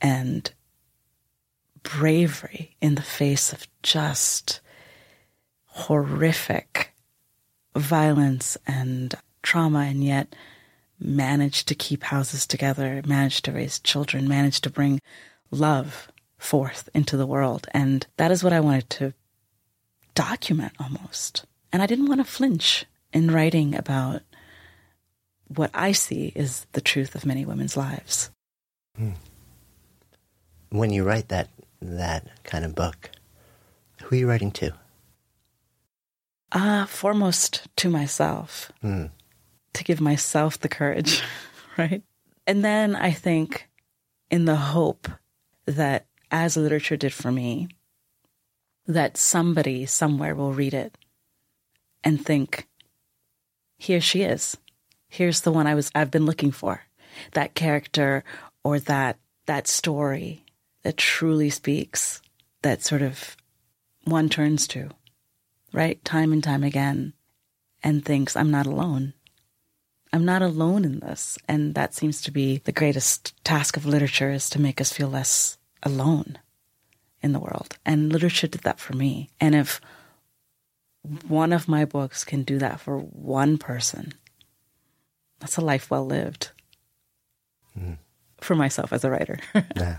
Speaker 2: and bravery in the face of just horrific violence and trauma, and yet manage to keep houses together, manage to raise children, manage to bring love forth into the world. And that is what I wanted to document almost. And I didn't want to flinch in writing about what I see is the truth of many women's lives. Hmm.
Speaker 1: When you write that that kind of book, who are you writing to?
Speaker 2: Uh, foremost to myself, mm. to give myself the courage, right? And then I think in the hope that, as literature did for me, that somebody somewhere will read it and think, here she is. Here's the one I was I've been looking for. That character or that that story that truly speaks, that sort of one turns to, right? Time and time again, and thinks, I'm not alone. I'm not alone in this. And that seems to be the greatest task of literature is to make us feel less alone in the world. And literature did that for me. And if one of my books can do that for one person, that's a life well lived. Mm for myself as a writer. yeah.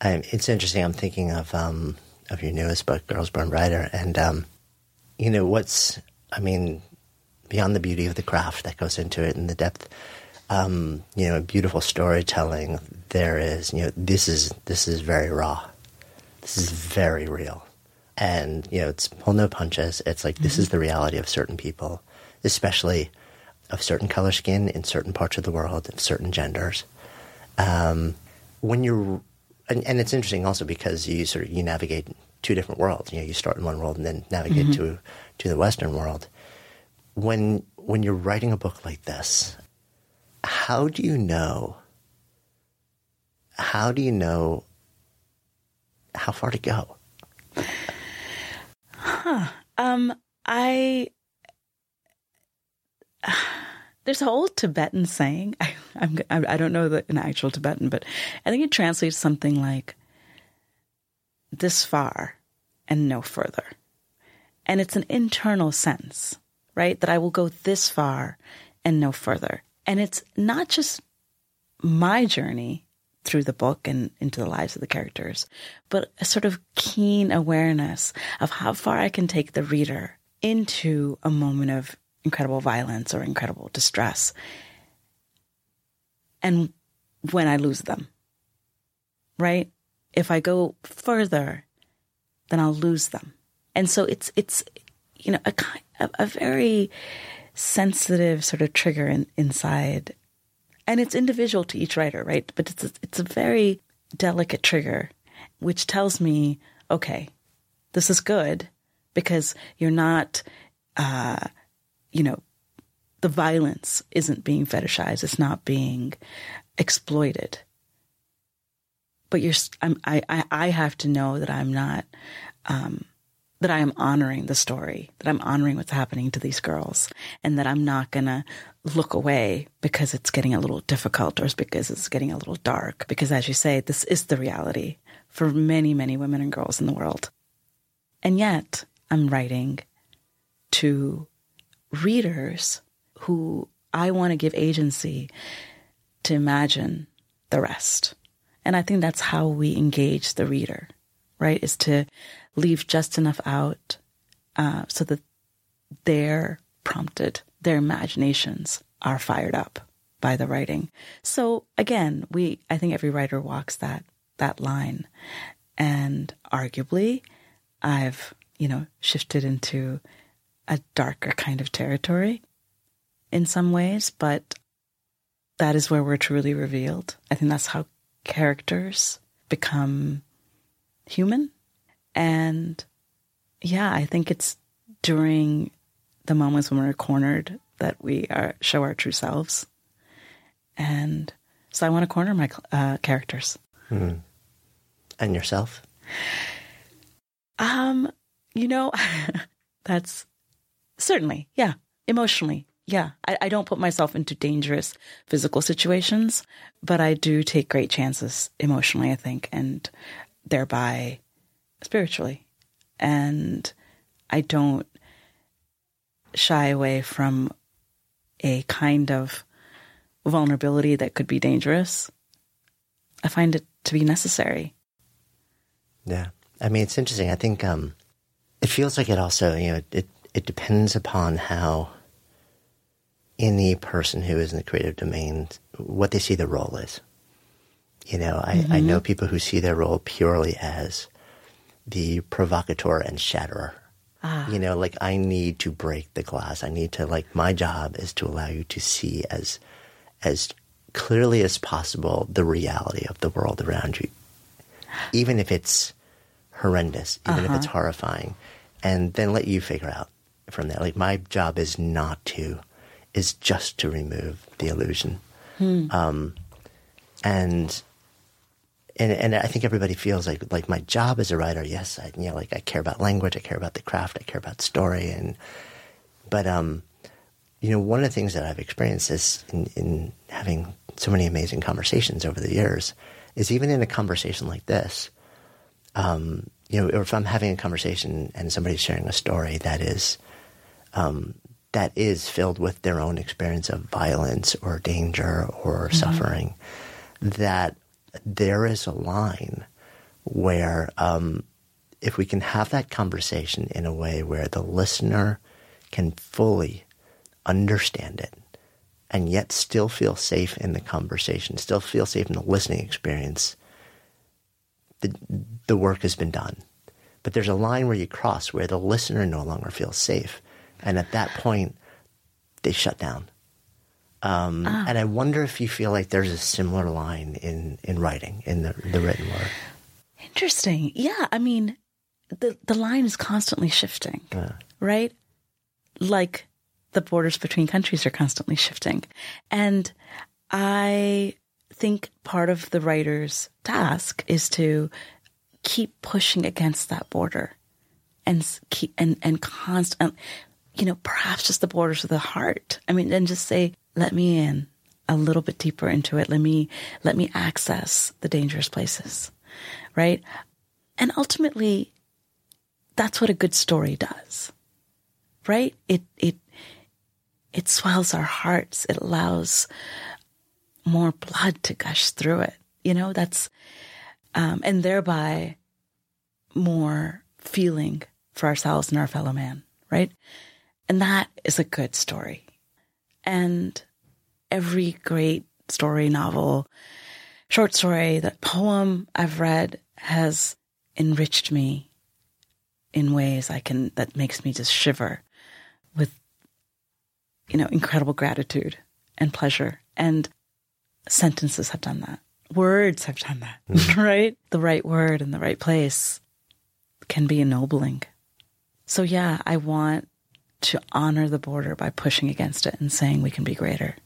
Speaker 1: Um, it's interesting. I'm thinking of um, of your newest book, Girls Burn Brighter, and um, you know what's. I mean, beyond the beauty of the craft that goes into it and the depth, um, you know, beautiful storytelling. There is, you know, this is this is very raw. This is very real, and you know, it's pull no punches. It's like this is the reality of certain people, especially of certain color skin in certain parts of the world, of certain genders. Um, when you're and, and it's interesting also because you sort of you navigate two different worlds. You know, you start in one world and then navigate to to the Western world. When when you're writing a book like this, how do you know? How do you know how far to go?
Speaker 2: Um, I there's an old Tibetan saying. I, I'm, I don't know the, an actual Tibetan, but I think it translates something like "this far and no further," and it's an internal sense, right? That I will go this far and no further, and it's not just my journey through the book and into the lives of the characters, but a sort of keen awareness of how far I can take the reader into a moment of incredible violence or incredible distress. And when I lose them, right? If I go further, then I'll lose them. And so it's, it's, you know, a, a very sensitive sort of trigger in, inside and it's individual to each writer, right? But it's a, it's a very delicate trigger, which tells me, okay, this is good because you're not, uh, you know, the violence isn't being fetishized; it's not being exploited. But you're, I'm, I, I, have to know that I'm not, um, that I am honoring the story, that I'm honoring what's happening to these girls, and that I'm not gonna look away because it's getting a little difficult or because it's getting a little dark. Because as you say, this is the reality for many, many women and girls in the world. And yet, I'm writing to readers who I want to give agency to imagine the rest. And I think that's how we engage the reader, right? Is to leave just enough out uh, so that they're prompted, their imaginations are fired up by the writing. So again, we I think every writer walks that that line, and arguably, I've you know shifted into a darker kind of territory in some ways, but that is where we're truly revealed. I think that's how characters become human. And yeah, I think it's during the moments when we're cornered that we are, show our true selves. And so I want to corner my uh, characters.
Speaker 1: Mm. And yourself?
Speaker 2: Um, you know, that's certainly, yeah, emotionally, yeah. I, I don't put myself into dangerous physical situations, but I do take great chances emotionally, I think, and thereby spiritually. And I don't shy away from a kind of vulnerability that could be dangerous. I find it to be necessary.
Speaker 1: Yeah. I mean, it's interesting. I think um, it feels like it also, you know, it, it depends upon how any person who is in the creative domain, what they see the role is. You know, I, mm-hmm. I know people who see their role purely as the provocateur and shatterer. Ah. You know, like I need to break the glass. I need to like my job is to allow you to see as as clearly as possible the reality of the world around you. Even if it's horrendous, even uh-huh. if it's uh-huh. horrifying. And then let you figure out from that. Like my job is not to is just to remove the illusion. Um, and and and I think everybody feels like like my job as a writer. Yes, I you know like I care about language, I care about the craft, I care about story, and but um, you know one of the things that I've experienced is in, in having so many amazing conversations over the years is even in a conversation like this, um, you know, or if I'm having a conversation and somebody's sharing a story that is um, that is filled with their own experience of violence or danger or suffering, that there is a line where um, if we can have that conversation in a way where the listener can fully understand it and yet still feel safe in the conversation, still feel safe in the listening experience, the, the work has been done. But there's a line where you cross where the listener no longer feels safe. And at that point, they shut down. Um, And I wonder if you feel like there's a similar line in, in writing, in the, the written word.
Speaker 2: Interesting. Yeah, I mean, the the line is constantly shifting, right? Like the borders between countries are constantly shifting, and I think part of the writer's task is to keep pushing against that border, and keep and and constant, you know, perhaps just the borders of the heart. I mean, and just say, "Let me in." a little bit deeper into it let me let me access the dangerous places right? And ultimately, that's what a good story does, right? It it it swells our hearts. It allows more blood to gush through it. You know, that's um, and thereby more feeling for ourselves and our fellow man, right? And that is a good story. And every great story, novel, short story, that poem I've read has enriched me in ways I can that makes me just shiver with you know incredible gratitude and pleasure. And sentences have done that. Words have done that hmm. right? The right word in the right place can be ennobling. So yeah i want to honor the border by pushing against it and saying we can be greater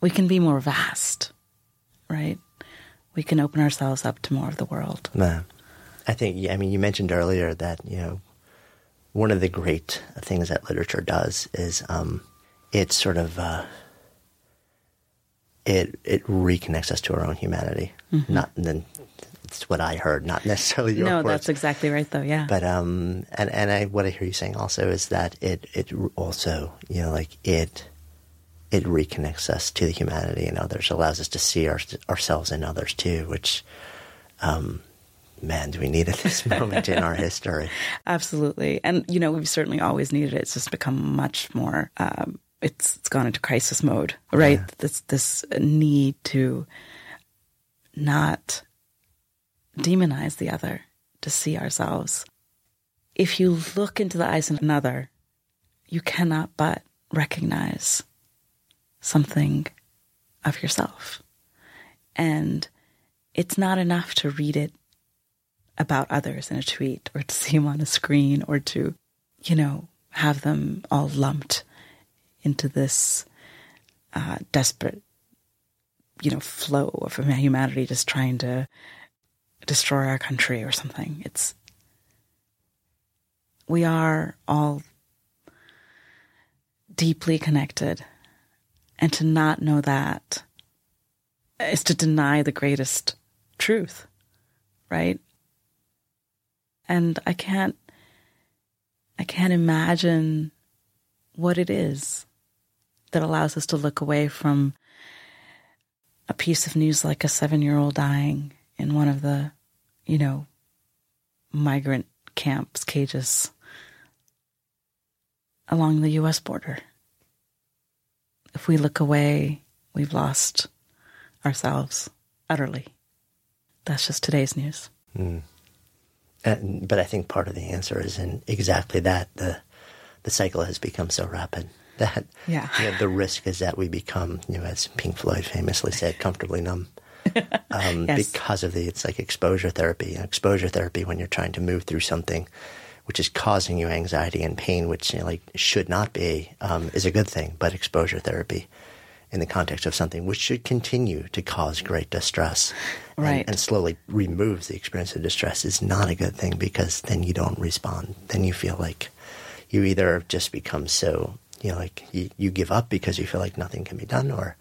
Speaker 2: we can be more vast, right? We can open ourselves up to more of the world.
Speaker 1: Yeah. I think, yeah, I mean, you mentioned earlier that, you know, one of the great things that literature does is um, it sort of, uh, it, it reconnects us to our own humanity. Not, and then it's what I heard, not necessarily your
Speaker 2: no,
Speaker 1: words.
Speaker 2: that's exactly right, though. Yeah.
Speaker 1: But um, and and I what I hear you saying also is that it it also you know like it it reconnects us to the humanity in others, allows us to see our, ourselves in others too, which um, man, do we need at this moment in our history?
Speaker 2: Absolutely. And, you know, we've certainly always needed it. It's just become much more, um, it's, it's gone into crisis mode, right? This, this need to not demonize the other, to see ourselves. If you look into the eyes of another, you cannot but recognize something of yourself. And it's not enough to read it about others in a tweet or to see them on a screen or to, you know, have them all lumped into this uh, desperate, you know, flow of humanity just trying to destroy our country or something. It's, we are all deeply connected. And to not know that is to deny the greatest truth, right? And I can't, I can't imagine what it is that allows us to look away from a piece of news like a seven year old dying in one of the, you know, migrant camps, cages along the US border. If we look away, we've lost ourselves utterly. That's just today's news.
Speaker 1: And, but I think part of the answer is in exactly that. The the cycle has become so rapid that
Speaker 2: Yeah.
Speaker 1: you know, the risk is that we become, you know, as Pink Floyd famously said, comfortably numb. Um,
Speaker 2: Yes.
Speaker 1: Because of the, it's like exposure therapy. And exposure therapy, when you're trying to move through something which is causing you anxiety and pain, which you know, like should not be, um, is a good thing. But exposure therapy, in the context of something which should continue to cause great distress,
Speaker 2: Right.
Speaker 1: and, and slowly removes the experience of distress, is not a good thing because then you don't respond. Then you feel like you either just become so you know like you, you give up because you feel like nothing can be done, or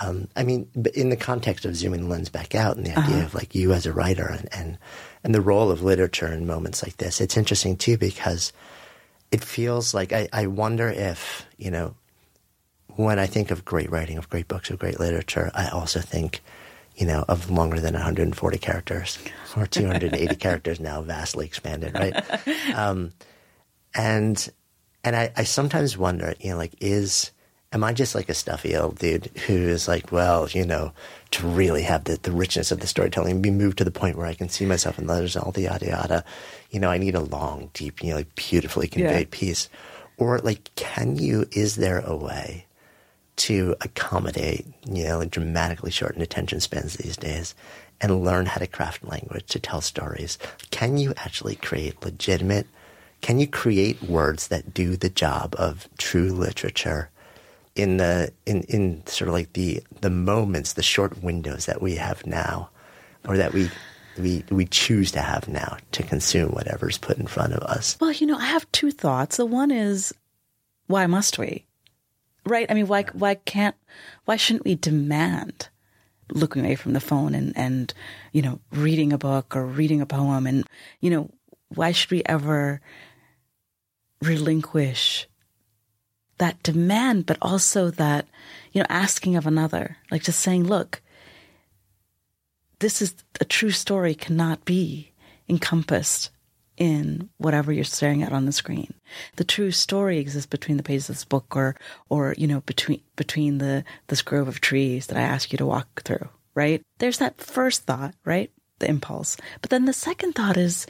Speaker 1: um, I mean, but in the context of zooming the lens back out and the idea of like you as a writer and, and and the role of literature in moments like this, it's interesting too because it feels like I, I wonder if you know when I think of great writing, of great books, of great literature, I also think you know of longer than 140 characters or 280 characters now, vastly expanded, right? Um, and and I, I sometimes wonder, you know, like is am I just like a stuffy old dude who is like, well, you know, to really have the, the richness of the storytelling and be moved to the point where I can see myself in letters, all the yada yada, you know, I need a long, deep, you know, like beautifully conveyed piece. Or like, can you? Is there a way to accommodate, you know, dramatically shortened attention spans these days? And learn how to craft language to tell stories. Can you actually create legitimate can you create words that do the job of true literature in the in, in sort of like the the moments, the short windows that we have now, or that we we we choose to have now to consume whatever's put in front of us.
Speaker 2: Well, you know, I have two thoughts. The one is, why must we? Right? I mean, why why can't why shouldn't we demand looking away from the phone and and you know reading a book or reading a poem and you know why should we ever relinquish that demand, but also that you know asking of another, like just saying, look, this is a true story cannot be encompassed in whatever you're staring at on the screen. The true story exists between the pages of this book or or you know between between the this grove of trees that I ask you to walk through, right? There's that first thought, right? The impulse. But then the second thought is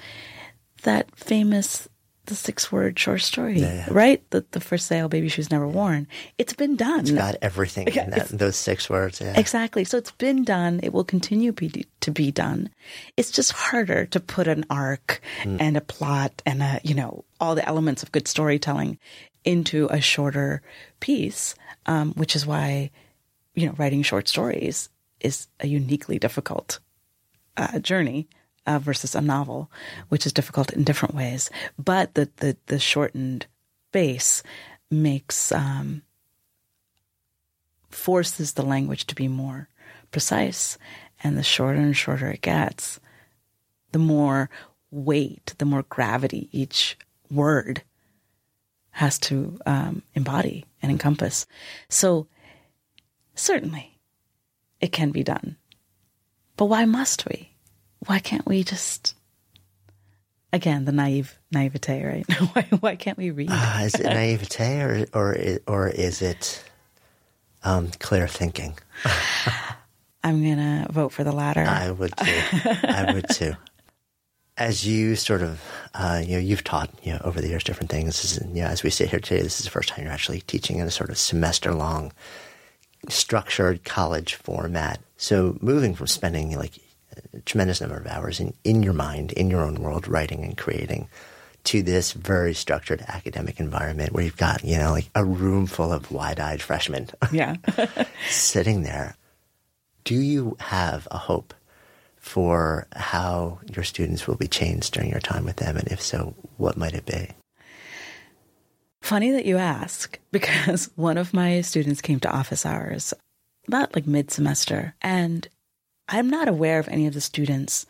Speaker 2: that famous the six word short story, right? The the first sale baby shoes never worn. It's been done.
Speaker 1: It's got everything in that, those six words. Yeah.
Speaker 2: Exactly. So it's been done. It will continue be, to be done. It's just harder to put an arc and a plot and a, you know, all the elements of good storytelling into a shorter piece, um, which is why, you know, writing short stories is a uniquely difficult uh, journey. Uh, versus a novel, which is difficult in different ways, but the the, the shortened base makes um, forces the language to be more precise. And the shorter and shorter it gets, the more weight, the more gravity each word has to um, embody and encompass. So, certainly, it can be done. But why must we? Why can't we just. Again, the naive naivete, right? why, why can't we read?
Speaker 1: Uh, is it naivete or or or is it um, clear thinking?
Speaker 2: I'm gonna vote for the latter.
Speaker 1: I would too. I would too. As you sort of, uh, you know, you've taught, you know, over the years different things. This is, you know, as we sit here today, this is the first time you're actually teaching in a sort of semester-long, structured college format. So moving from spending like tremendous number of hours in, in your mind, in your own world, writing and creating, to this very structured academic environment where you've got, you know, like a room full of wide-eyed freshmen
Speaker 2: yeah.
Speaker 1: sitting there, do you have a hope for how your students will be changed during your time with them? And if so, what might it be?
Speaker 2: Funny that you ask, because one of my students came to office hours about like mid semester, and I'm not aware of any of the students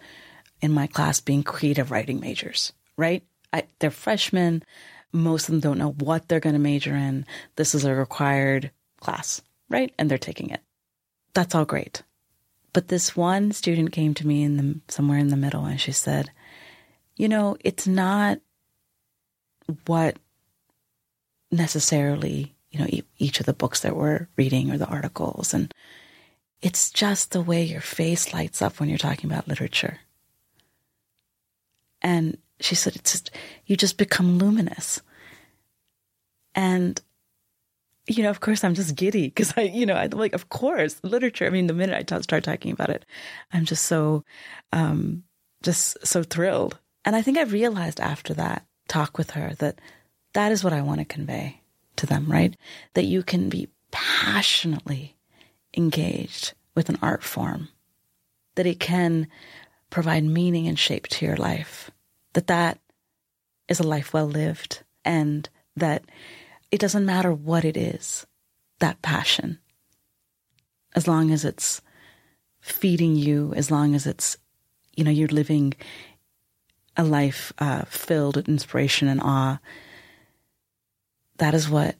Speaker 2: in my class being creative writing majors, right? I, they're freshmen. Most of them don't know what they're going to major in. This is a required class, right? And they're taking it. That's all great. But this one student came to me in the somewhere in the middle and she said, "You know, it's not what necessarily, you know, e- each of the books that we're reading or the articles. And it's just the way your face lights up when you're talking about literature. And she said, it's just, you just become luminous. And, you know, of course, I'm just giddy because I, you know, I'm like, of course, literature. I mean, the minute I t- start talking about it, I'm just so, um, just so thrilled. And I think I realized after that talk with her that that is what I want to convey to them, right? That you can be passionately engaged with an art form, that it can provide meaning and shape to your life, that that is a life well lived, and that it doesn't matter what it is, that passion, as long as it's feeding you, as long as it's, you know, you're living a life uh, filled with inspiration and awe. That is what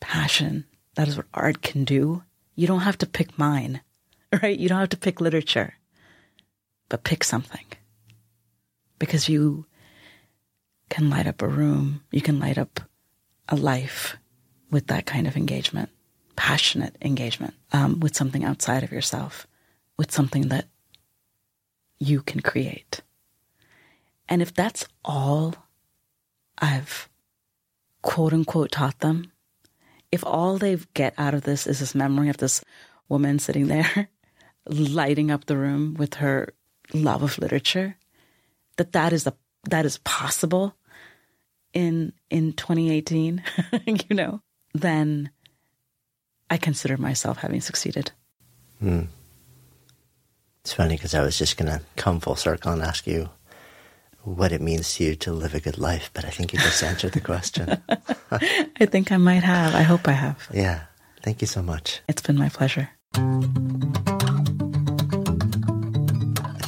Speaker 2: passion, that is what art can do. You don't have to pick mine, right? You don't have to pick literature, but pick something because you can light up a room, you can light up a life with that kind of engagement, passionate engagement um, with something outside of yourself, with something that you can create. And if that's all I've quote unquote taught them, if all they get out of this is this memory of this woman sitting there lighting up the room with her love of literature, that that is a that is possible in in 2018, you know, then I consider myself having succeeded.
Speaker 1: Hmm. It's funny because I was just going to come full circle and ask you what it means to you to live a good life, but I think you just answered the question.
Speaker 2: I think I might have. I hope I have.
Speaker 1: Yeah. Thank you so much.
Speaker 2: It's been my pleasure.